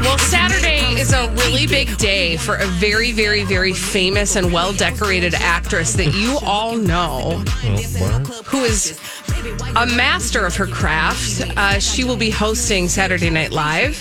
Well, Saturday is a really big day for a very, very, very famous and well decorated actress that you all know, who is a master of her craft. Uh, she will be hosting Saturday Night Live,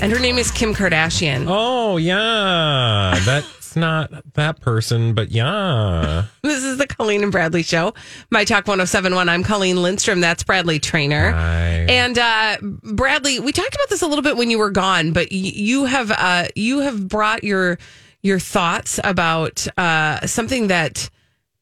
and her name is Kim Kardashian. Oh yeah, that's not that person, but yeah. This is the Colleen and Bradley Show. My Talk 1071. I'm Colleen Lindstrom. That's Bradley Traynor. Hi. And uh, Bradley, we talked about this a little bit when you were gone, but y- you have uh, you have brought your your thoughts about uh, something that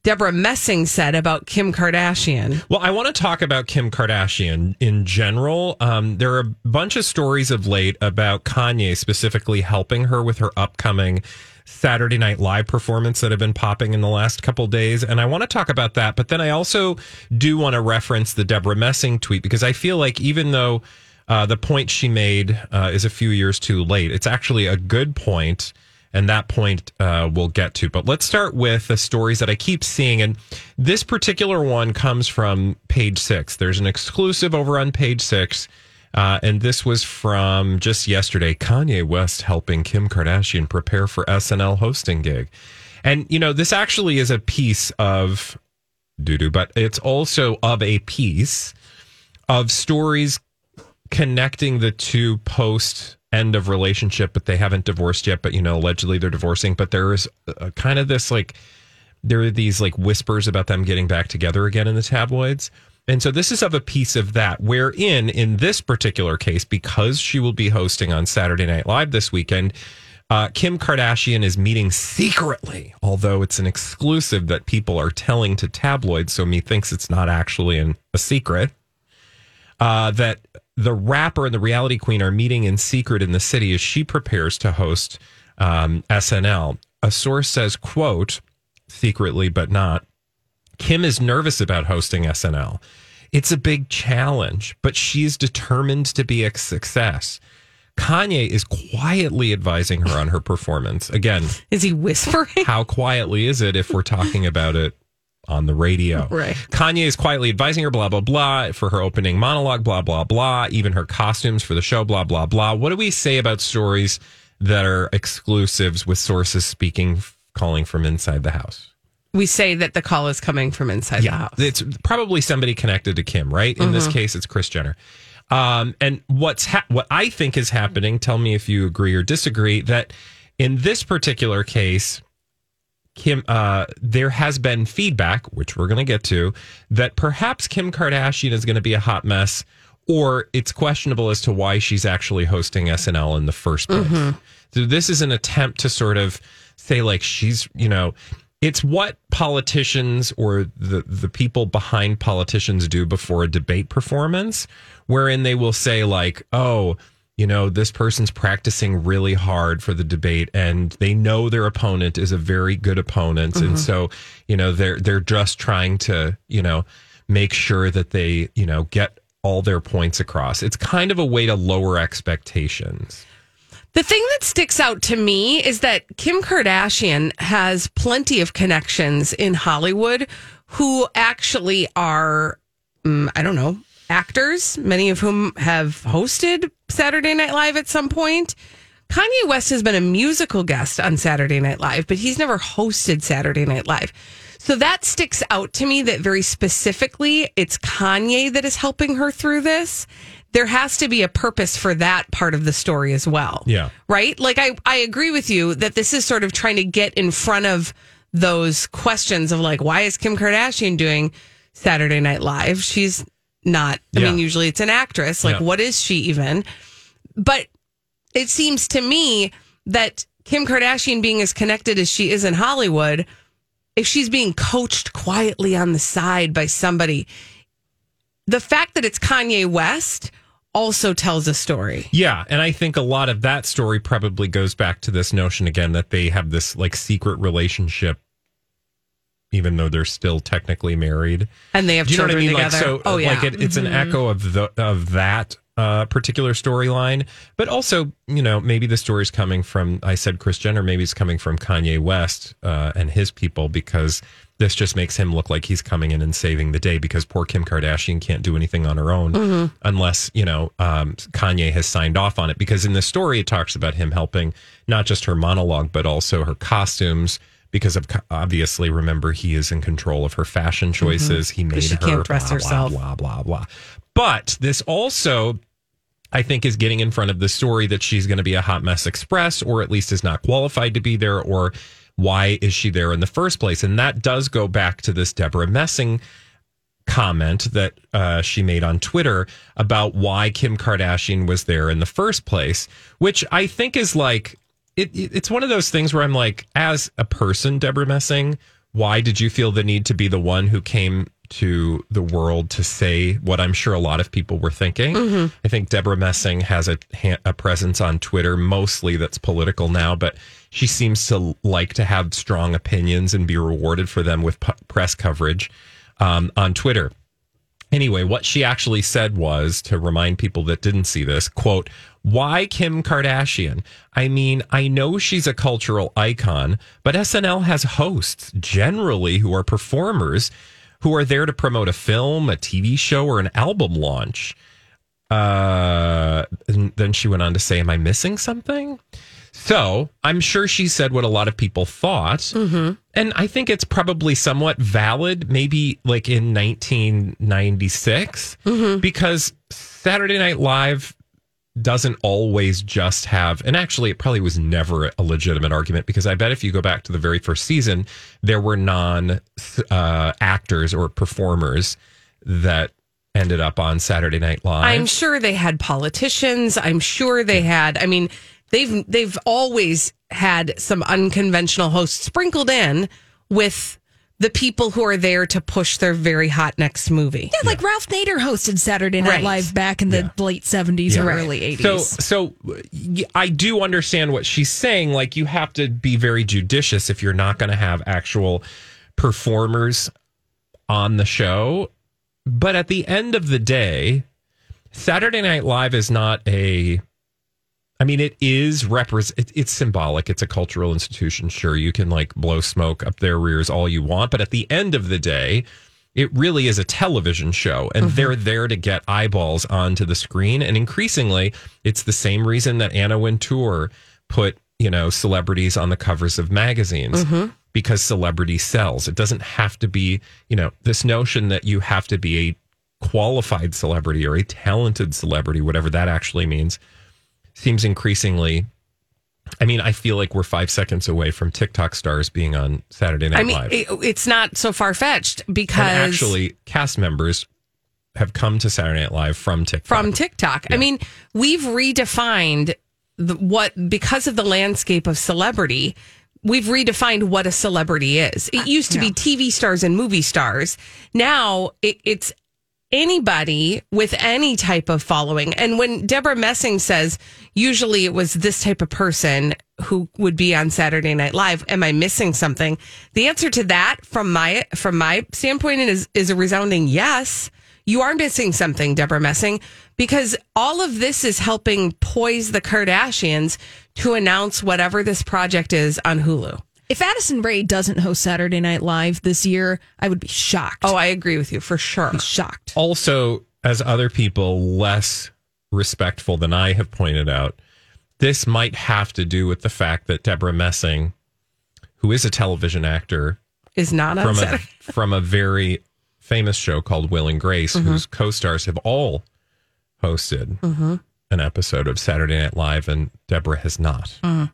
Debra Messing said about Kim Kardashian. Well, I want to talk about Kim Kardashian in general. Um, there are a bunch of stories of late about Kanye specifically helping her with her upcoming Saturday Night Live performance that have been popping in the last couple days. And I want to talk about that. But then I also do want to reference the Debra Messing tweet because I feel like even though uh, the point she made uh, is a few years too late, it's actually a good point, And that point uh, we'll get to. But let's start with the stories that I keep seeing. And this particular one comes from page six. There's an exclusive over on page six uh, and this was from just yesterday Kanye West helping Kim Kardashian prepare for SNL hosting gig. And, you know, this actually is a piece of doo doo, but it's also of a piece of stories connecting the two post end of relationship, but they haven't divorced yet. But, you know, allegedly they're divorcing. But there is a, kind of this like, there are these like whispers about them getting back together again in the tabloids. And so this is of a piece of that, wherein in this particular case, because she will be hosting on Saturday Night Live this weekend, uh, Kim Kardashian is meeting secretly, although it's an exclusive that people are telling to tabloids. So me thinks it's not actually an, a secret. Uh, that the rapper and the reality queen are meeting in secret in the city as she prepares to host um, SNL. A source says, "quote secretly, but not." Kim is nervous about hosting SNL. It's a big challenge, but she's determined to be a success. Kanye is quietly advising her on her performance. Again, Is he whispering? how quietly is it if we're talking about it on the radio? Right. Kanye is quietly advising her, blah, blah, blah, for her opening monologue, blah, blah, blah, even her costumes for the show, blah, blah, blah. What do we say about stories that are exclusives with sources speaking, calling from inside the house? We say that the call is coming from inside the house. It's probably somebody connected to Kim, right? In this case, it's Kris Jenner. Um, and what's ha- what I think is happening? Tell me if you agree or disagree. That in this particular case, Kim, uh, there has been feedback, which we're going to get to, that perhaps Kim Kardashian is going to be a hot mess, or it's questionable as to why she's actually hosting SNL in the first place. So this is an attempt to sort of say like she's, you know, it's what politicians or the the people behind politicians do before a debate performance, wherein they will say like, "Oh, you know, this person's practicing really hard for the debate, and they know their opponent is a very good opponent, and so you know they're they're just trying to you know make sure that they you know get all their points across. It's kind of a way to lower expectations. The thing that sticks out to me is that Kim Kardashian has plenty of connections in Hollywood who actually are, mm, I don't know, actors, many of whom have hosted Saturday Night Live at some point. Kanye West has been a musical guest on Saturday Night Live, but he's never hosted Saturday Night Live. So that sticks out to me that very specifically it's Kanye that is helping her through this. there has to be a purpose for that part of the story as well. Yeah. Right? Like I I agree with you that this is sort of trying to get in front of those questions of like why is Kim Kardashian doing Saturday Night Live? She's not I Yeah. mean usually it's an actress. Like Yeah. what is she even? But it seems to me that Kim Kardashian being as connected as she is in Hollywood, if she's being coached quietly on the side by somebody, the fact that it's Kanye West also tells a story. Yeah, and I think a lot of that story probably goes back to this notion again that they have this like secret relationship, even though they're still technically married. And they have Do you know what I children mean? together. Like so, oh yeah. like it, it's an echo of the of that uh, particular storyline, but also you know maybe the story's coming from I said Kris Jenner, maybe it's coming from Kanye West uh, and his people because this just makes him look like he's coming in and saving the day because poor Kim Kardashian can't do anything on her own Mm-hmm. unless you know um, Kanye has signed off on it because in the story it talks about him helping not just her monologue but also her costumes. Because of obviously, remember he is in control of her fashion choices. He made Mm-hmm. she her can't dress blah, herself. Blah blah blah. But this also, I think, is getting in front of the story that she's going to be a hot mess express, or at least is not qualified to be there, or why is she there in the first place? And that does go back to this Debra Messing comment that uh, she made on Twitter about why Kim Kardashian was there in the first place, which I think is like it, it- it's one of those things where I'm like, as a person, Debra Messing, why did you feel the need to be the one who came to the world to say what I'm sure a lot of people were thinking? I think Debra Messing has a, a presence on Twitter, mostly that's political now, but she seems to like to have strong opinions and be rewarded for them with p- press coverage um, on Twitter. Anyway, what she actually said was to remind people that didn't see this quote, why Kim Kardashian? I mean, I know she's a cultural icon, but SNL has hosts generally who are performers who are there to promote a film, a TV show, or an album launch. Uh, and then she went on to say, Am I missing something? So I'm sure she said what a lot of people thought. And I think it's probably somewhat valid, maybe like in 1996, because Saturday Night Live doesn't always just have, and actually, it probably was never a legitimate argument because I bet if you go back to the very first season, there were non uh, actors or performers that ended up on Saturday Night Live. I'm sure they had politicians. I'm sure they had. I mean, they've they've always had some unconventional hosts sprinkled in with the people who are there to push their very hot next movie. Yeah, like Ralph Nader hosted Saturday Night Right. Live back in the late 70s or early 80s. So, so y- I do understand what she's saying. Like, you have to be very judicious if you're not going to have actual performers on the show. But at the end of the day, Saturday Night Live is not a. I mean, it is represent. It, it's symbolic. It's a cultural institution. Sure, you can like blow smoke up their rears all you want, but at the end of the day, it really is a television show, and mm-hmm. they're there to get eyeballs onto the screen. And increasingly, it's the same reason that Anna Wintour put you know celebrities on the covers of magazines mm-hmm. because celebrity sells. It doesn't have to be you know this notion that you have to be a qualified celebrity or a talented celebrity, whatever that actually means seems increasingly. I mean, I feel like we're five seconds away from TikTok stars being on Saturday Night I mean, Live. it, it's not so far fetched because and actually, cast members have come to Saturday Night Live from TikTok. from TikTok. I mean, we've redefined the, what because of the landscape of celebrity. We've redefined what a celebrity is. It used to be TV stars and movie stars. Now it, it's anybody with any type of following. And when Debra Messing says, usually it was this type of person who would be on Saturday Night Live, am I missing something? The answer to that from my from my standpoint is is a resounding yes. You are missing something, Debra Messing, because all of this is helping poise the Kardashians to announce whatever this project is on Hulu. If Addison Rae doesn't host Saturday Night Live this year, I would be shocked. Oh, I agree with you for sure. shocked. also, as other people less respectful than I have pointed out, this might have to do with the fact that Debra Messing, who is a television actor, Is not from a from a very famous show called Will and Grace, Mm-hmm. whose co-stars have all hosted Mm-hmm. an episode of Saturday Night Live, and Debra has not. Mm.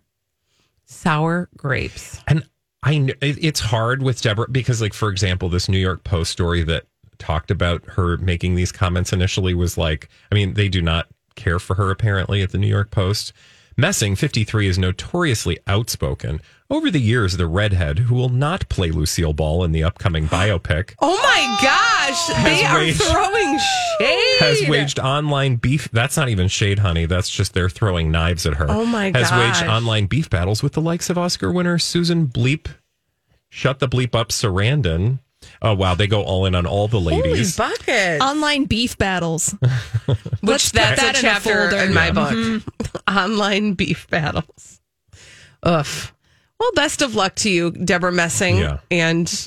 Sour grapes. And I, it's hard with Debra because, like, for example, this New York Post story that talked about her making these comments initially was like, I mean, they do not care for her apparently at the New York Post. Messing 53 is notoriously outspoken. Over the years, the redhead, who will not play Lucille Ball in the upcoming biopic, Oh my gosh. They are waged- throwing shade. has waged online beef. That's not even shade, honey. That's just they're throwing knives at her. Oh, my god. Has gosh. waged online beef battles with the likes of Oscar winner Susan Bleep. Shut the bleep up, Sarandon. Oh wow, they go all in on all the ladies. Holy ladies. buckets. Online beef battles. Which Let's put that's that a in a folder. in my Yeah. book. Mm-hmm. Online beef battles. Ugh. Well, best of luck to you, Debra Messing Yeah. and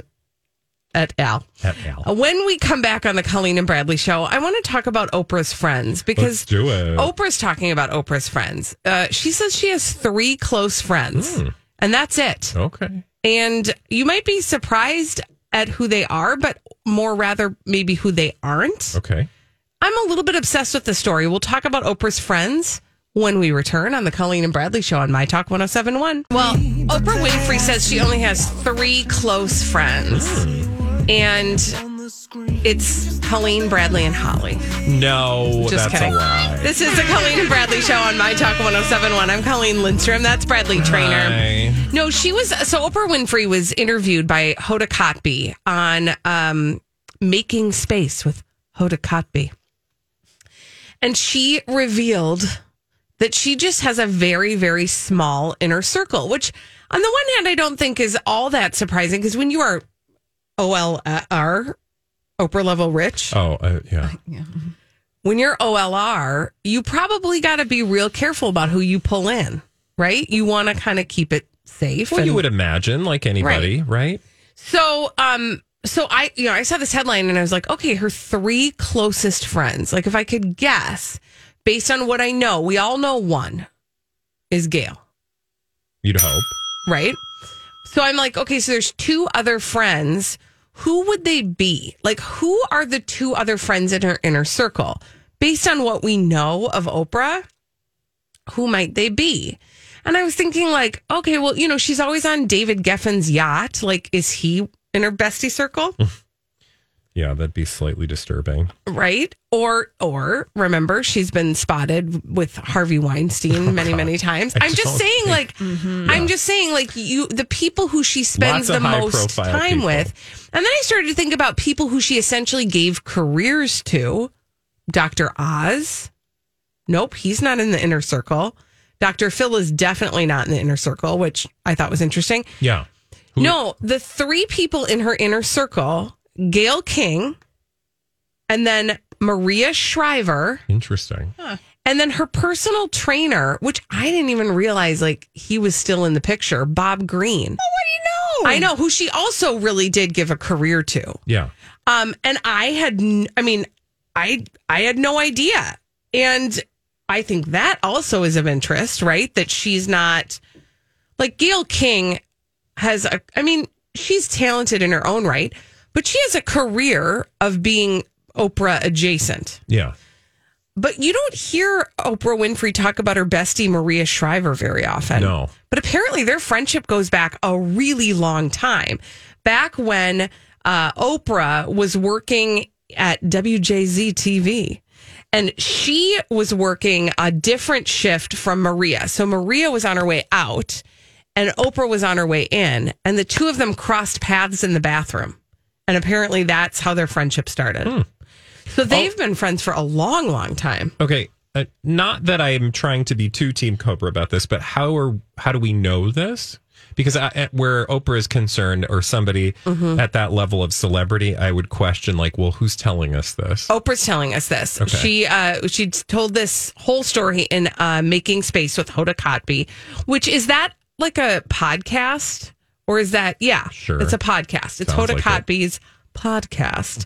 et al. At Al. Uh, When we come back on the Colleen and Bradley show, I want to talk about Oprah's friends because Let's do it. Oprah's talking about Oprah's friends. Uh, she says she has three close friends, Hmm. and that's it. Okay. And you might be surprised at who they are, but more rather maybe who they aren't. Okay. I'm a little bit obsessed with the story. We'll talk about Oprah's friends when we return on the Colleen and Bradley show on My Talk 1071. Well, Oprah Winfrey says she only has three close friends, and it's Colleen, Bradley, and Holly. No, Just that's kidding. a lie. This is the Colleen and Bradley show on My Talk 1071. I'm Colleen Lindstrom. That's Bradley Traynor. Hi. No, she was so Oprah Winfrey was interviewed by Hoda Kotb on um, making space with Hoda Kotb. And she revealed that she just has a very, very small inner circle, which on the one hand, I don't think is all that surprising because when you are OLR, Oprah level rich, Oh, uh, yeah. when you're OLR, you probably got to be real careful about who you pull in, right? You want to kind of keep it safe. Well, you would imagine, like anybody, right? So, um, so I, you know, I saw this headline and I was like, okay, her three closest friends. Like, if I could guess, based on what I know, we all know one is Gayle, You'd hope. right? So I'm like, okay, so there's two other friends. Who would they be? Like, who are the two other friends in her inner circle? Based on what we know of Oprah, who might they be? And I was thinking, like, okay, well, you know, she's always on David Geffen's yacht. Like, is he in her bestie circle? Mm. Yeah, that'd be slightly disturbing. right? Or or remember she's been spotted with Harvey Weinstein many many times. I I'm just don't saying think- like mm-hmm. I'm just saying like you the people who she spends the most time people. with. And then I started to think about people who she essentially gave careers to. Dr. Oz. Nope, he's not in the inner circle. Dr. Phil is definitely not in the inner circle, which I thought was interesting. Yeah. Who- No, the three people in her inner circle Gayle King, and then Maria Shriver, Interesting. and then her personal trainer, which I didn't even realize like he was still in the picture, Bob Greene. Oh, what do you know? I know who she also really did give a career to. Yeah. Um, and I had, n- I mean, I I had no idea, and I think that also is of interest, right? That she's not like Gayle King has a. I mean, she's talented in her own right, but she has a career of being Oprah adjacent. Yeah. But you don't hear Oprah Winfrey talk about her bestie Maria Shriver very often. No. But apparently their friendship goes back a really long time. Back when uh, Oprah was working at WJZ TV. And she was working a different shift from Maria. So Maria was on her way out and Oprah was on her way in. And the two of them crossed paths in the bathroom. And apparently that's how their friendship started. So they've been friends for a long, long time. Okay. Uh, not that I'm trying to be too Team Cobra about this, but how are how do we know this? Because I, at- where Oprah is concerned, or somebody Mm-hmm. at that level of celebrity, I would question like, well, who's telling us this? Oprah's telling us this. Okay. She uh, she told this whole story in uh, Making Space with Hoda Kotb, which is that like a podcast or is that yeah? Sure. it's a podcast. It's Sounds Hoda like it. Kotb's podcast.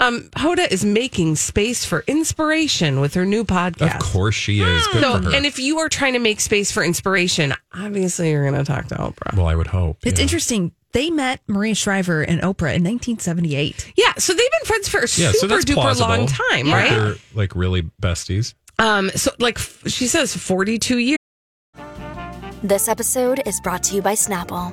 Um, Hoda is making space for inspiration with her new podcast. Of course she is. Good So, for her. and if you are trying to make space for inspiration, obviously you're going to talk to Oprah. well, I would hope. It's yeah. interesting They met Maria Shriver and Oprah in 1978. Yeah, so they've been friends for a Yeah, super that's duper plausible. long time, Like right? They're like really besties. Um, so like f- she says, forty-two years. This episode is brought to you by Snapple.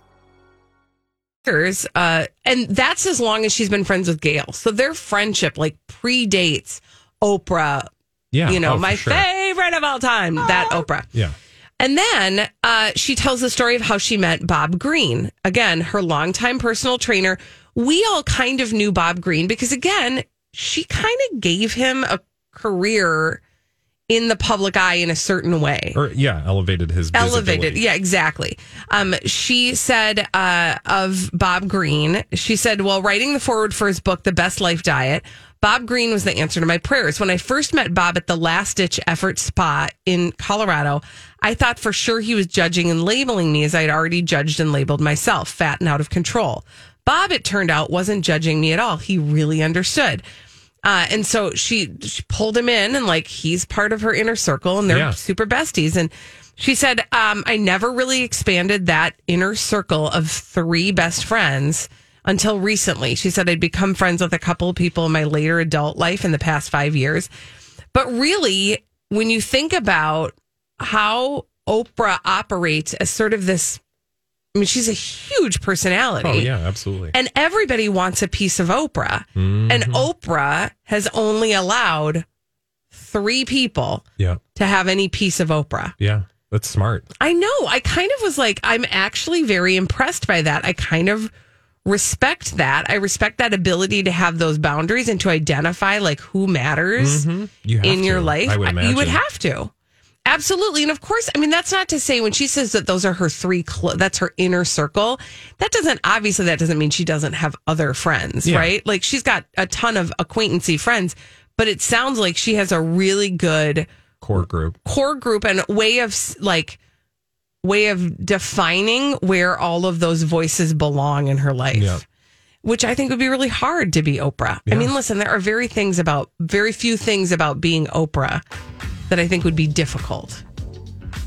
Years, uh, and that's as long as she's been friends with Gayle. So their friendship like predates Oprah. Yeah. you know, oh, my sure. favorite of all time, that Oprah. Yeah. And then uh, she tells the story of how she met Bob Greene. Again, her longtime personal trainer. We all kind of knew Bob Greene because, again, she kind of gave him a career in the public eye in a certain way. Or yeah, elevated his elevated. Visibility. yeah exactly. Um she said uh of bob greene she said while writing the forward for his book the best life diet bob greene was the answer to my prayers. When i first met bob at the last ditch effort spa in colorado i thought for sure he was judging and labeling me as i'd already judged and labeled myself fat and out of control. Bob it turned out wasn't judging me at all. He really understood uh, and so she, she pulled him in and like he's part of her inner circle and they're Yeah. super besties. And she said, um, I never really expanded that inner circle of three best friends until recently. She said, I'd become friends with a couple of people in my later adult life in the past five years. But really, when you think about how Oprah operates as sort of this, I mean, she's a huge personality. Oh yeah, absolutely. And everybody wants a piece of Oprah. And Mm-hmm. Oprah has only allowed three people yeah. to have any piece of Oprah. Yeah. That's smart. I know. I kind of was like, I'm actually very impressed by that. I kind of respect that. I respect that ability to have those boundaries and to identify like who matters You have in your life. I would you would have to. Absolutely. And of course, I mean, that's not to say when she says that those are her three, cl- that's her inner circle. That doesn't, obviously, that doesn't mean she doesn't have other friends, Yeah. right? Like she's got a ton of acquaintancy friends, but it sounds like she has a really good core group. core group and way of like, way of defining where all of those voices belong in her life. Yeah. Which I think would be really hard to be Oprah. I mean, listen, there are very things about very few things about being Oprah that I think would be difficult.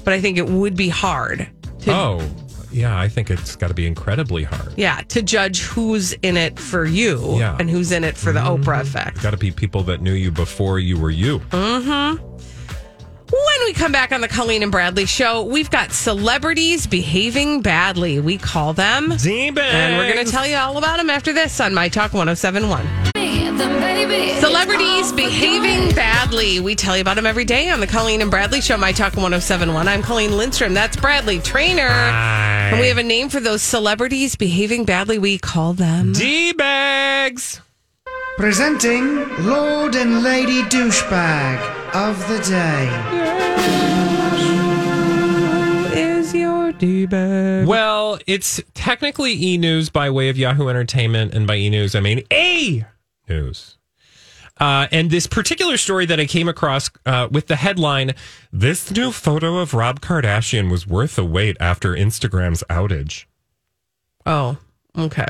But I think it would be hard to Oh, yeah. I think it's got to be incredibly hard. yeah, to judge who's in it for you Yeah. Mm-hmm. and who's in it for the Oprah effect. Got to be people that knew you before you were you. When we come back on the Colleen and Bradley show, we've got celebrities behaving badly. We call them. Demons. And we're going to tell you all about them after this on My Talk 1071. Celebrities behaving badly. We tell you about them every day on the Colleen and Bradley Show, My Talk 1071. I'm Colleen Lindstrom. That's Bradley Traynor. And we have a name for those celebrities behaving badly. We call them. D bags. Presenting Lord and Lady Douchebag of the Day. Is your D-bag? Well, it's technically E News by way of Yahoo Entertainment, and by E News I mean A News. Uh, and this particular story that I came across uh, with the headline, "This new photo of Rob Kardashian was worth the wait after Instagram's outage." Oh, okay.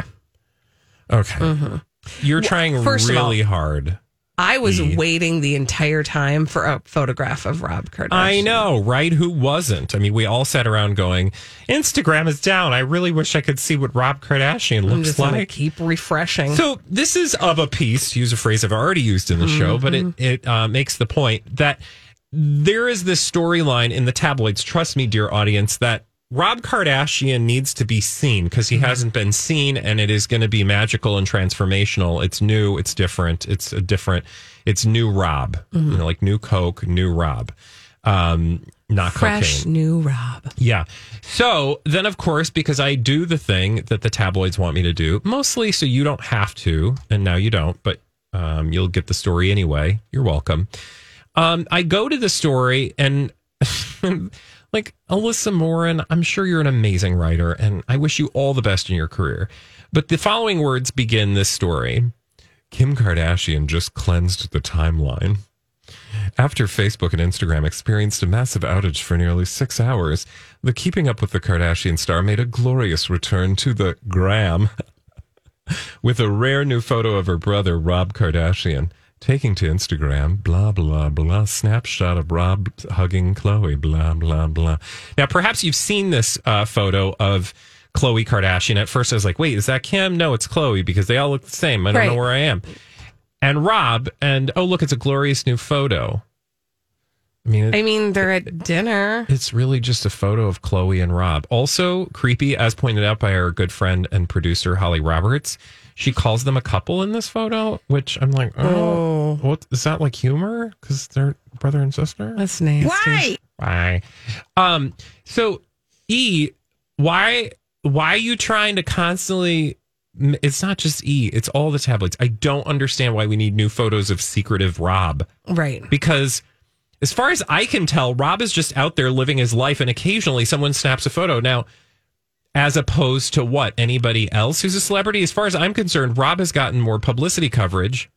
Okay, you're trying of all, really hard. I was E. waiting the entire time for a photograph of Rob Kardashian. I know, right? Who wasn't? I mean, we all sat around going, "Instagram is down. I really wish I could see what Rob Kardashian I'm looks just going like." keep refreshing. So this is of a piece, to use a phrase I've already used in the show, but it it uh, makes the point that there is this storyline in the tabloids. Trust me, dear audience, that Rob Kardashian needs to be seen because he hasn't been seen, and it is going to be magical and transformational. It's new, it's different, it's a different, it's new Rob, you know, like new Coke, new Rob, um, not Fresh cocaine. new Rob. Yeah. So then, of course, because I do the thing that the tabloids want me to do, mostly so you don't have to, and now you don't, but um, you'll get the story anyway. You're welcome. Um, I go to the story and. like Alyssa Morin, I'm sure you're an amazing writer and I wish you all the best in your career. But the following words begin this story Kim Kardashian just cleansed the timeline. After Facebook and Instagram experienced a massive outage for nearly six hours, the Keeping Up with the Kardashian star made a glorious return to the gram with a rare new photo of her brother, Rob Kardashian, taking to Instagram, blah, blah, blah, snapshot of Rob hugging Khloé, blah, blah, blah. Now, perhaps you've seen this uh, photo of Khloé Kardashian. At first, I was like, wait, is that Kim? No, it's Khloé because they all look the same. I don't know where I am. And Rob, and oh, look, it's a glorious new photo. I mean, it- I mean, they're at dinner. it's really just a photo of Khloé and Rob. Also creepy, as pointed out by our good friend and producer Holly Roberts. She calls them a couple in this photo, which I'm like, oh, what is that like humor? Because they're brother and sister. That's nasty. Why? Why? Um. So, E, why? Why are you trying to constantly? It's not just E. It's all the tabloids. I don't understand why we need new photos of secretive Rob Right. because as far as I can tell, Rob is just out there living his life, and occasionally someone snaps a photo. Now, as opposed to what anybody else who's a celebrity, as far as I'm concerned, Rob has gotten more publicity coverage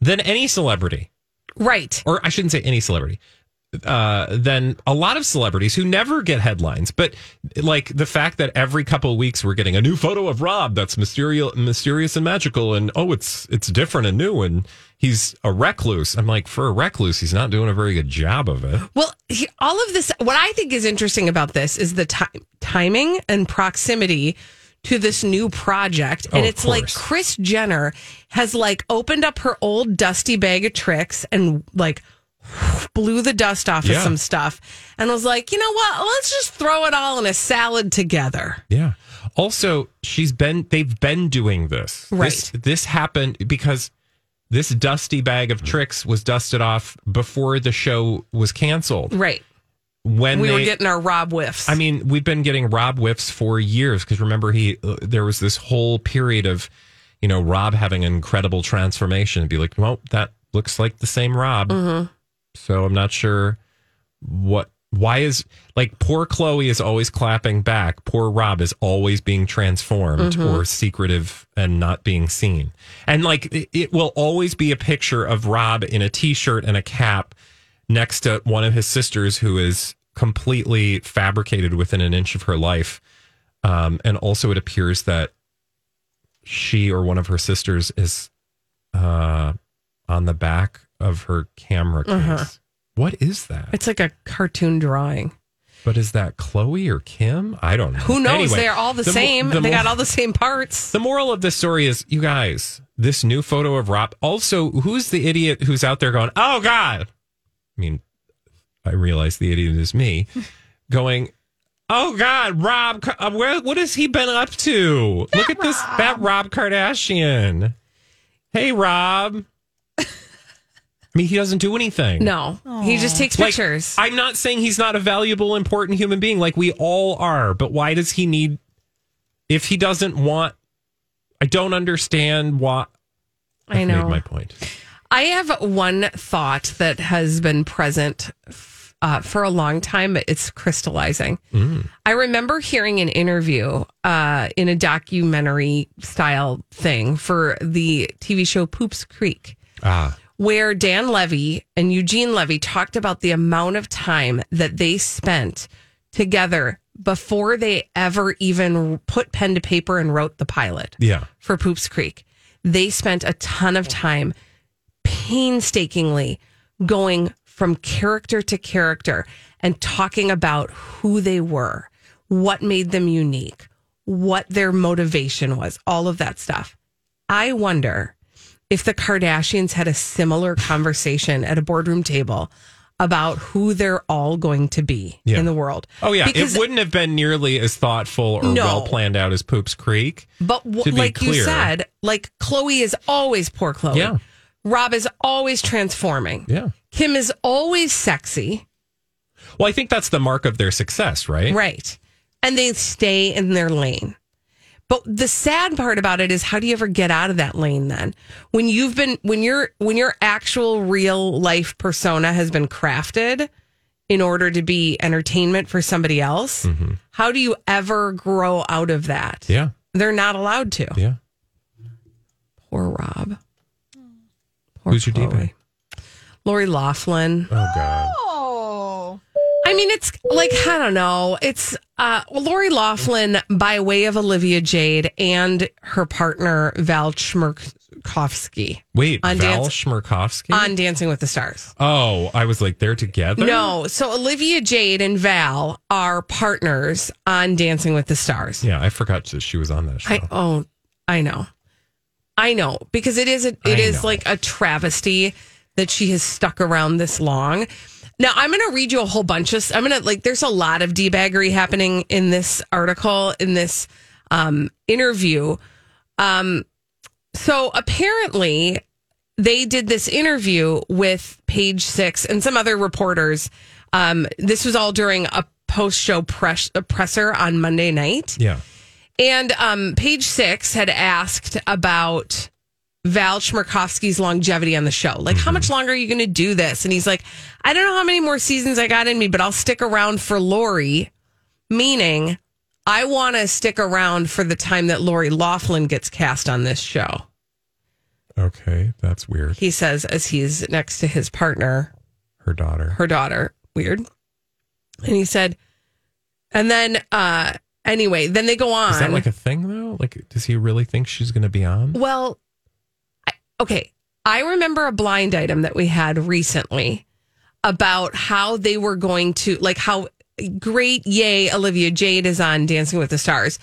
than any celebrity, Right. or I shouldn't say any celebrity. Uh, than a lot of celebrities who never get headlines, but like the fact that every couple of weeks we're getting a new photo of Rob that's mysterious, mysterious and magical, and oh, it's it's different and new, and he's a recluse. I'm like, for a recluse, he's not doing a very good job of it. Well, he, all of this, what I think is interesting about this is the ti- timing and proximity to this new project. Oh, and of it's like. Kris Jenner has like opened up her old dusty bag of tricks and like blew the dust off Yeah. of some stuff and was like, you know what? Let's just throw it all in a salad together. Yeah. Also, she's been they've been doing this. Right. This, this happened because this dusty bag of tricks was dusted off before the show was canceled. Right. When we they, were getting our Rob whiffs. I mean, we've been getting Rob whiffs for years because remember he uh, there was this whole period of you know Rob having an incredible transformation and be like, well, that looks like the same Rob. Mm-hmm. So I'm not sure what why is like poor Khloé is always clapping back. Poor Rob is always being transformed Mm-hmm. or secretive and not being seen. And like it, it will always be a picture of Rob in a t-shirt and a cap next to one of his sisters who is completely fabricated within an inch of her life. Um, and also it appears that she or one of her sisters is uh, on the back of her camera case. What is that? it's like a cartoon drawing. But is that Khloé or Kim? I don't know. Who knows? Anyway, They're all the, mo- same. the they mo- got all the same parts. The moral of this story is, you guys, this new photo of Rob. Also, who's the idiot who's out there going, "Oh God"? I mean, I realize the idiot is me, going, "Oh God, Rob, uh, where, what has he been up to? Look at this, that Rob Kardashian. Hey, Rob." I mean, he doesn't do anything. No, he just takes Like, pictures. I'm not saying he's not a valuable, important human being. Like we all are. But why does he need? If he doesn't want, I don't understand why. I I've know. Made my point. I have one thought that has been present uh, for a long time, but it's crystallizing. I remember hearing an interview uh, in a documentary style thing for the TV show Poops Creek. Ah, where Dan Levy and Eugene Levy talked about the amount of time that they spent together before they ever even put pen to paper and wrote the pilot yeah. for Poops Creek. They spent a ton of time painstakingly going from character to character and talking about who they were, what made them unique, what their motivation was, all of that stuff. I wonder if the Kardashians had a similar conversation at a boardroom table about who they're all going to be Yeah. in the world. Oh yeah, Because- it wouldn't have been nearly as thoughtful or No. well planned out as Poops Creek. But w- like you said, like Khloé is always poor Khloé. Yeah. Rob is always transforming. Yeah. Kim is always sexy. Well, I think that's the mark of their success, right? Right. And they stay in their lane. But the sad part about it is how do you ever get out of that lane then? When you've been when your when your actual real life persona has been crafted in order to be entertainment for somebody else, how do you ever grow out of that? Mm-hmm. Yeah. They're not allowed to. Yeah. Poor Rob. Poor Who's your Khloé. D-bag? Lori Loughlin. Oh God. Oh. I mean, it's like I don't know. It's uh, Lori Loughlin by way of Olivia Jade and her partner Val Chmerkovskiy Wait, On Val Dance- Schmerkovsky? on Dancing with the Stars. oh, I was like, they're together. No, so Olivia Jade and Val are partners on Dancing with the Stars. Yeah, I forgot that she was on that show. I oh, I know, I know because it is a, I it is know. like a travesty that she has stuck around this long. Now I'm going to read you a whole bunch of. I'm going to like. There's a lot of debaggery happening in this article in this um, interview. Um, so apparently they did this interview with Page Six and some other reporters. Um, this was all during a post show press, presser on Monday night. yeah. And um, page six had asked about Val Chmerkovskiy's longevity on the show. Like, how much longer are you going to do this? And he's like, I don't know how many more seasons I got in me, but I'll stick around for Lori, meaning I want to stick around for the time that Lori Loughlin gets cast on this show. Okay, that's weird. He says, as he's next to his partner, Her daughter. her daughter. Weird. And he said, and then, uh, anyway, then they go on. Is that like a thing though? Like, does he really think she's going to be on? Well, okay. I remember a blind item that we had recently about how they were going to, like, how great, yay, Olivia Jade is on Dancing with the Stars.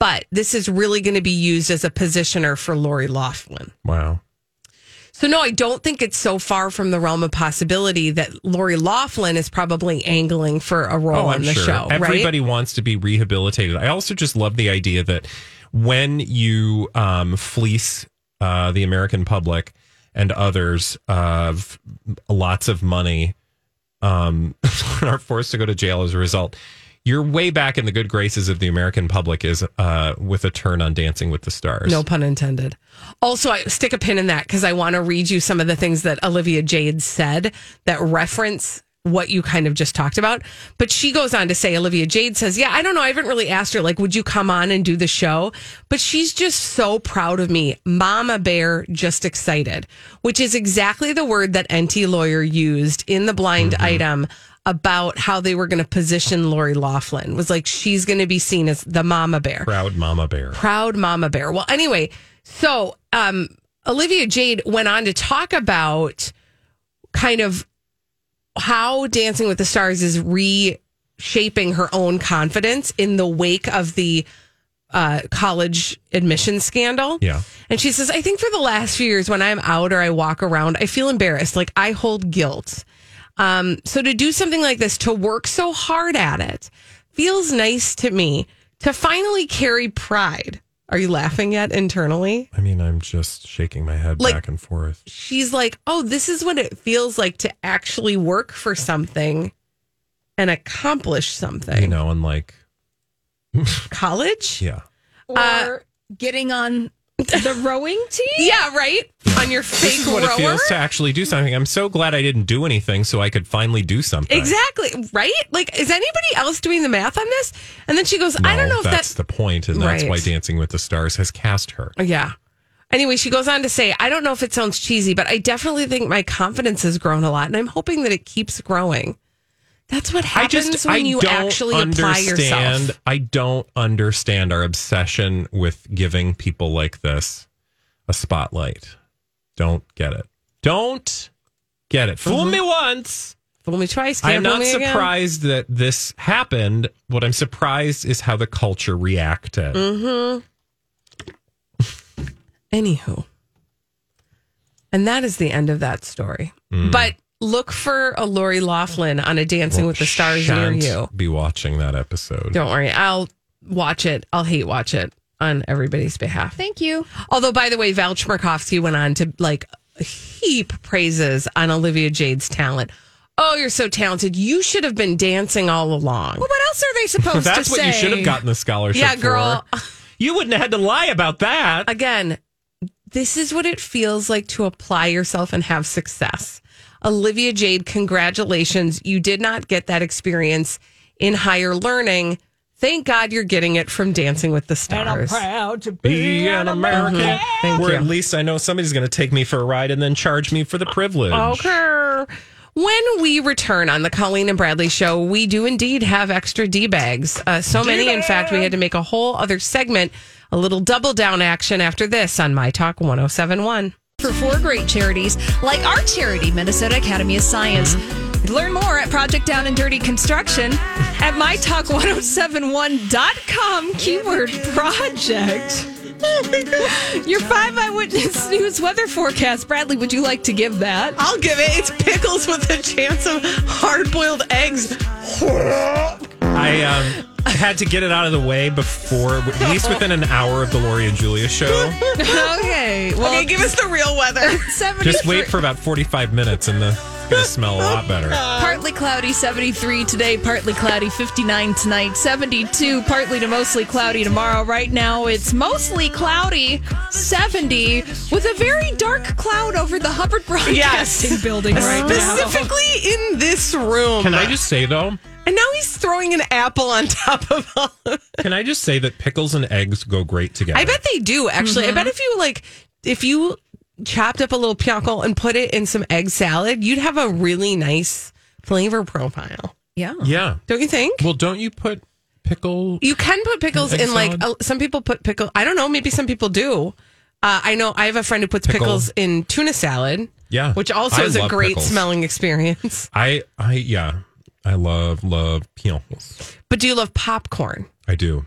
But this is really going to be used as a positioner for Lori Loughlin. Wow. So, no, I don't think it's so far from the realm of possibility that Lori Loughlin is probably angling for a role Oh, on I'm the sure. show. Everybody right? wants to be rehabilitated. I also just love the idea that when you um, fleece uh, the American public and others of lots of money, um, are forced to go to jail as a result. You're way back in the good graces of the American public is uh, with a turn on Dancing with the Stars. No pun intended. Also, I stick a pin in that because I want to read you some of the things that Olivia Jade said that reference what you kind of just talked about. But she goes on to say, Olivia Jade says, Yeah, I don't know. I haven't really asked her, like, would you come on and do the show? But she's just so proud of me. Mama Bear, just excited, which is exactly the word that Enty Lawyer used in the blind item about how they were going to position Lori Loughlin. Was like, she's going to be seen as the Mama Bear Proud Mama Bear. proud mama bear. Well, anyway, so um, Olivia Jade went on to talk about kind of how Dancing with the Stars is reshaping her own confidence in the wake of the uh, college admission scandal. Yeah. And she says, I think for the last few years, when I'm out or I walk around, I feel embarrassed. Like I hold guilt. Um, so to do something like this, to work so hard at it, feels nice to me to finally carry pride. Are you laughing yet internally? I mean, I'm just shaking my head Like- back and forth. She's like, oh, this is what it feels like to actually work for something and accomplish something. You know, and like, College? yeah. Or Uh, getting on the rowing team? Yeah, right? On your fake This is what rower? it feels to actually do something. I'm so glad I didn't do anything so I could finally do something. Exactly, right? Like, is anybody else doing the math on this? And then she goes, I don't know if that's that's the point, and that's Right. why Dancing with the Stars has cast her. Yeah. Anyway, she goes on to say, I don't know if it sounds cheesy, but I definitely think my confidence has grown a lot, and I'm hoping that it keeps growing. That's what I happens just when I you don't actually apply understand. yourself. I don't understand our obsession with giving people like this a spotlight. Don't get it. Don't get it. Fool me once. Fool me twice, can't I'm not me again. surprised that this happened. What I'm surprised is how the culture reacted. Mm-hmm. Anywho. And that is the end of that story. Mm. But look for a Lori Loughlin on a Dancing with the Stars near you. Be watching that episode. Don't worry, I'll watch it. I'll hate watch it on everybody's behalf. Thank you. Although, by the way, Val Chmerkovskiy went on to like heap praises on Olivia Jade's talent. Oh, you're so talented. You should have been dancing all along. Well, what else are they supposed That's to say? That's what you should have gotten the scholarship Yeah, girl. for. You wouldn't have had to lie about that. Again, this is what it feels like to apply yourself and have success. Olivia Jade, congratulations. You did not get that experience in higher learning. Thank God you're getting it from Dancing with the Stars. And I'm proud to Be an American. Thank Or you. at least I know somebody's going to take me for a ride and then charge me for the privilege. Okay. When we return on the Colleen and Bradley show, we do indeed have extra D bags. Uh, so many, in fact, we had to make a whole other segment, a little double down action after this on My Talk 1071. For four great charities like our charity, Minnesota Academy of Science. Learn more at Project Down and Dirty Construction at mytalk1071.com. Keyword project. Your five eyewitness news weather forecast. Bradley, would you like to give that? I'll give it. It's pickles with a chance of hard boiled eggs. I um, had to get it out of the way before, at least within an hour of the Lori and Julia show. okay. Well, Okay, give us the real weather. 73 Just wait for about 45 minutes and the, it's going to smell a lot better. Partly cloudy, 73 today. Partly cloudy, 59 tonight. 72, partly to mostly cloudy tomorrow. Right now, it's mostly cloudy, 70, with a very dark cloud over the Hubbard Broadcasting Yes. building right now. Specifically in this room. Can I just say, though, And now he's throwing an apple on top of all of can I just say that pickles and eggs go great together? I bet they do actually. I mm-hmm. bet if you like, if you chopped up a little pickle and put it in some egg salad, you'd have a really nice flavor profile. Yeah. Yeah. Don't you think? Well, don't you put pickle? You can put pickles Egg in like uh, some people put pickle. I don't know. Maybe some people do. Uh, I know I have a friend who puts Pickle. pickles in tuna salad. Yeah. which also I is a great pickles. smelling experience. I, I, yeah. I love, love pickles. But do you love popcorn? I do.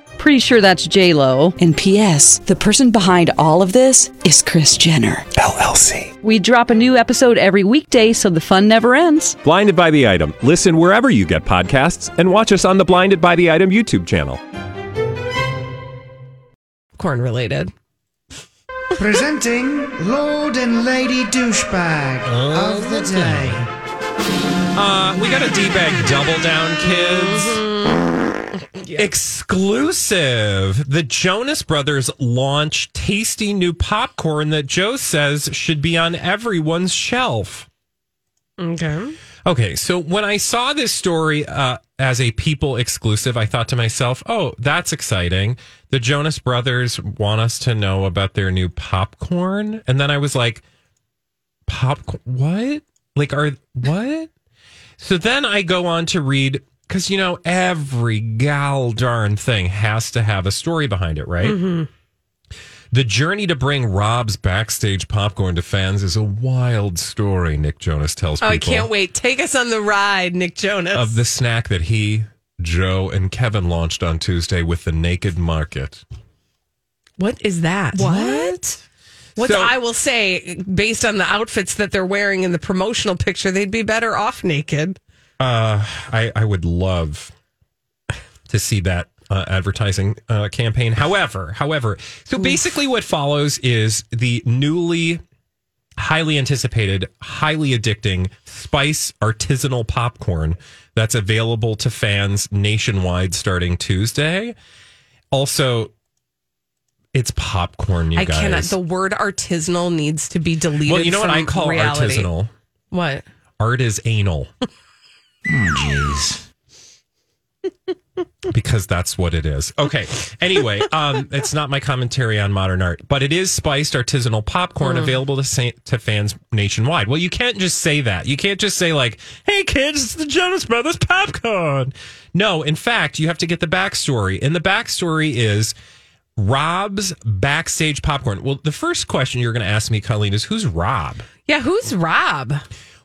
Pretty sure that's J Lo. And P.S. The person behind all of this is Kris Jenner. LLC. We drop a new episode every weekday, so the fun never ends. Blinded by the item. Listen wherever you get podcasts, and watch us on the Blinded by the Item YouTube channel. corn related. Presenting Lord and Lady Douchebag of the Day. Uh, we got a D-bag double down, kids. Exclusive. The Jonas Brothers launch tasty new popcorn that Joe says should be on everyone's shelf. Okay. Okay, so when I saw this story uh, as a people exclusive, I thought to myself, oh, that's exciting. The Jonas Brothers want us to know about their new popcorn. And then I was like, popcorn? What? Like, are, what? So then I go on to read, because, you know, every gal darn thing has to have a story behind it, right? Mm-hmm. The journey to bring Rob's backstage popcorn to fans is a wild story, Nick Jonas tells Oh, people I can't wait. Take us on the ride, Nick Jonas. of the snack that he, Joe, and Kevin launched on Tuesday with the Naked Market. what is that? What? What So- I will say, based on the outfits that they're wearing in the promotional picture, they'd be better off naked. Uh, I, I would love to see that uh, advertising uh, campaign. However, however, so basically what follows is the newly highly anticipated, highly addicting Spice artisanal popcorn that's available to fans nationwide starting Tuesday. Also, it's popcorn, you I guys. cannot. The word artisanal needs to be deleted. well, you know what I call reality. artisanal? What? Art is anal. Jeez. because that's what it is. Okay. Anyway, um, it's not my commentary on modern art, but it is spiced artisanal popcorn available to sa- to fans nationwide. Well, you can't just say that. You can't just say like, "Hey kids, it's the Jonas Brothers popcorn." No, in fact, you have to get the backstory, and the backstory is Rob's backstage popcorn. Well, the first question you're going to ask me, Colleen, is who's Rob? Yeah, who's Rob?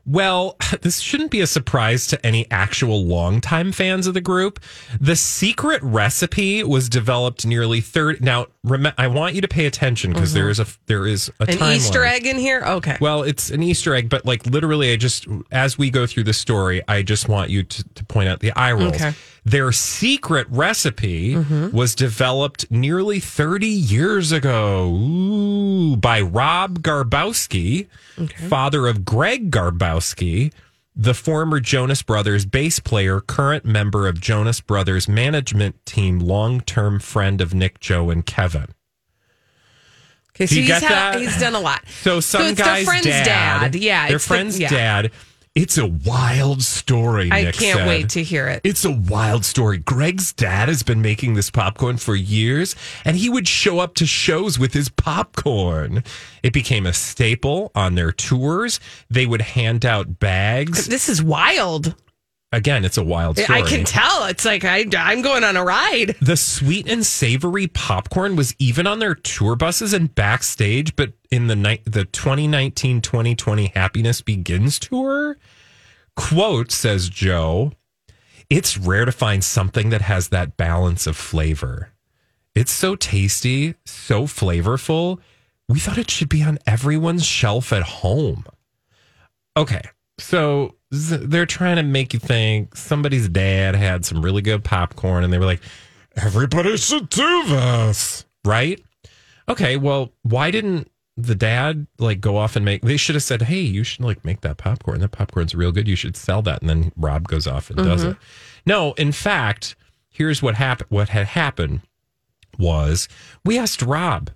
Well, this shouldn't be a surprise to any actual longtime fans of the group. The secret recipe was developed nearly 30 Now, rem- I want you to pay attention because there is a there is a Mm-hmm. An Easter egg in here? Okay. Well, it's an Easter egg, but like literally, I just as we go through the story, I just want you to, to point out the eye rolls. Okay. Their secret recipe mm-hmm. was developed nearly 30 years ago Ooh, by Rob Garbowski, father of Greg Garbowski, the former Jonas Brothers bass player, current member of Jonas Brothers management team, long term friend of Nick, Joe, and Kevin. Okay, so he's, ha- he's done a lot. So some it's their guy's friend's dad. Yeah, their it's the- friend's yeah. dad. It's a wild story. I Nick can't said. wait to hear it. It's a wild story. Greg's dad has been making this popcorn for years, and he would show up to shows with his popcorn. It became a staple on their tours. They would hand out bags. This is wild. Again, it's a wild story. I can tell. It's like I, I'm going on a ride. The sweet and savory popcorn was even on their tour buses and backstage, but in the ni- the 2019-2020 Happiness Begins tour, quote says Joe, it's rare to find something that has that balance of flavor. It's so tasty, so flavorful. We thought it should be on everyone's shelf at home. Okay. So z- they're trying to make you think somebody's dad had some really good popcorn and they were like, everybody should do this. Right? Okay. Well, why didn't the dad like go off and make, they should have said, hey, you should like make that popcorn. That popcorn's real good. You should sell that. And then Rob goes off and does mm-hmm. it. No, in fact, here's what happened. What had happened was we asked Rob,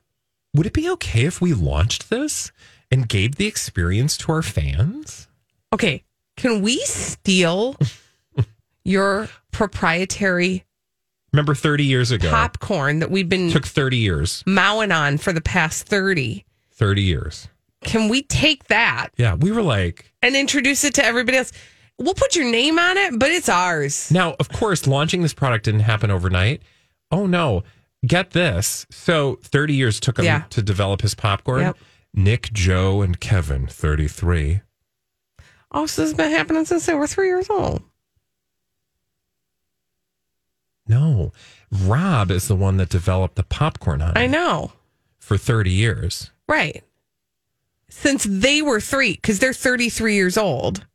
would it be okay if we launched this and gave the experience to our fans? Okay, can we steal your proprietary Remember 30 years ago, popcorn that we've been took 30 years, mowing on for the past 30? 30 years. Can we take that Yeah, we were like, and introduce it to everybody else? We'll put your name on it, but it's ours. now, of course, launching this product didn't happen overnight. Oh no, get this. So 30 years took him Yeah. to develop his popcorn. Yep. Nick, Joe, and Kevin, 33. Oh, so this has been happening since they were three years old. No, Rob is the one that developed the popcorn honey I know. for 30 years. Right. Since they were three, because they're 33 years old.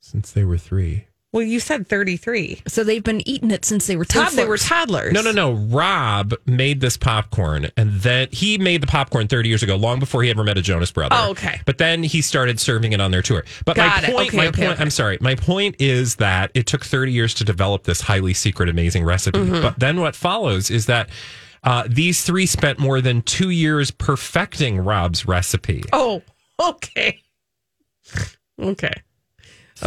Since they were three. Well, you said 33. So they've been eating it since they were toddlers. Since they were toddlers. No, no, no. Rob made this popcorn, and then he made the popcorn 30 years ago, long before he ever met a Jonas brother. Oh, okay. But then he started serving it on their tour. But Got my it. point, Okay, my okay, point, okay. I'm sorry. My point is that it took 30 years to develop this highly secret, amazing recipe. Mm-hmm. But then what follows is that uh, these three spent more than two years perfecting Rob's recipe. Oh, okay. Okay.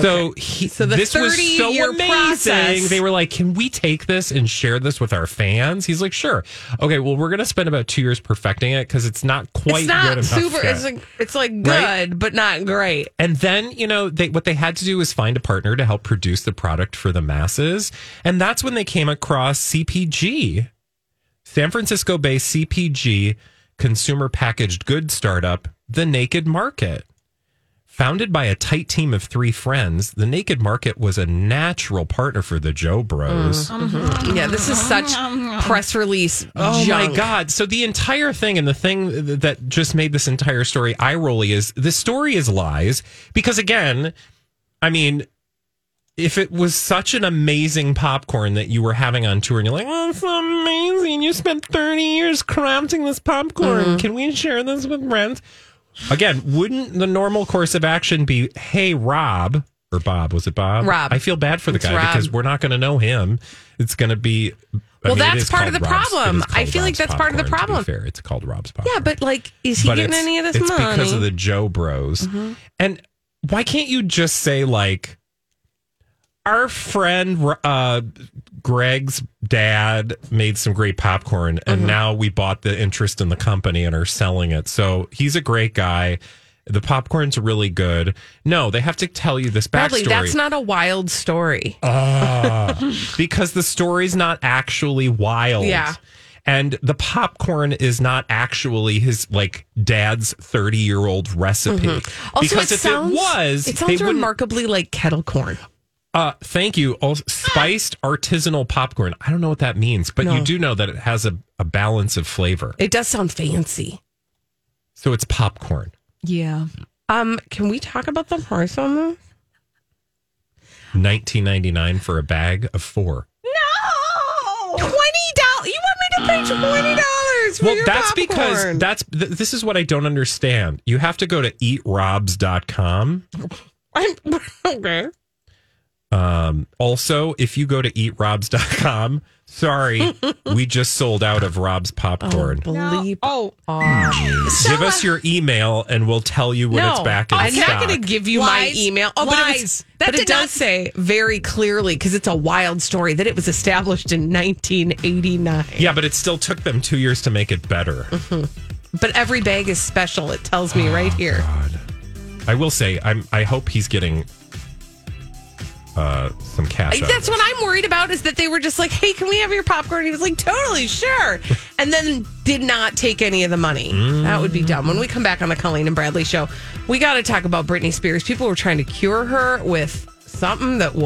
So he, So the this was so 30-year amazing. process- They were like, "Can we take this and share this with our fans?" He's like, "Sure." Okay, well, we're gonna spend about two years perfecting it because it's not quite it's not good super. yet. It's like it's like good, Right? but not great. and then you know they what they had to do was find a partner to help produce the product for the masses, and that's when they came across CPG, San Francisco-based CPG consumer packaged goods startup, The Naked Market. Founded by a tight team of three friends, the Naked Market was a natural partner for the Joe Bros. Yeah, this is such press release. Oh junk. my god! So the entire thing and the thing that just made this entire story eye rolly is the story is lies because again, I mean, if it was such an amazing popcorn that you were having on tour and you're like, oh, it's amazing! You spent thirty years crafting this popcorn. Mm-hmm. Can we share this with friends? Again, wouldn't the normal course of action be, hey, Rob or Bob? Was it Bob? Rob. I feel bad for the It's guy Rob. because we're not going to know him. It's going to be. I Well, mean, that's part of the Rob's- problem. I feel like Rob's that's part of the Popcorn, problem. fair, it's called Rob's popcorn. Yeah, but like, is he But getting any of this it's money? Mm-hmm. because of the Joe Bros. And why can't you just say like, our friend uh, Greg's dad made some great popcorn, and Mm-hmm. now we bought the interest in the company and are selling it. So he's a great guy. The popcorn's really good. No, they have to tell you this Bradley, backstory. that's not a wild story. Ah, because the story's not actually wild. Yeah. And the popcorn is not actually his like dad's 30 year old recipe. Also, because it if sounds, it was, it sounds remarkably like kettle corn. Uh, thank you. Also, spiced artisanal popcorn. I don't know what that means, but No. you do know that it has a, a balance of flavor. It does sound fancy. So it's popcorn. Yeah. Um, can we talk about the price on this? 19.99 for a bag of four. No, twenty dollars. You want me to pay twenty dollars? Well, that's because that's th- this is what I don't understand. You have to go to eatrobs.com. I'm okay. Um, also, if you go to eatrobs.com, sorry, we just sold out of Rob's popcorn. Oh, Bleep. Oh, Give us your email and we'll tell you when it's back in stock. I'm stock. not going to give you my email. Oh, but it, was, That but it does not- say very clearly because it's a wild story that it was established in 1989. yeah, but it still took them two years to make it better. But every bag is special. It tells me right here. I will say, I'm. I hope he's getting uh, some cash. out That's what I'm worried about is that they were just like, hey, can we have your popcorn? He was like, totally, sure. And then did not take any of the money. That would be dumb. When we come back on the Colleen and Bradley show, we got to talk about Britney Spears. People were trying to cure her with something that was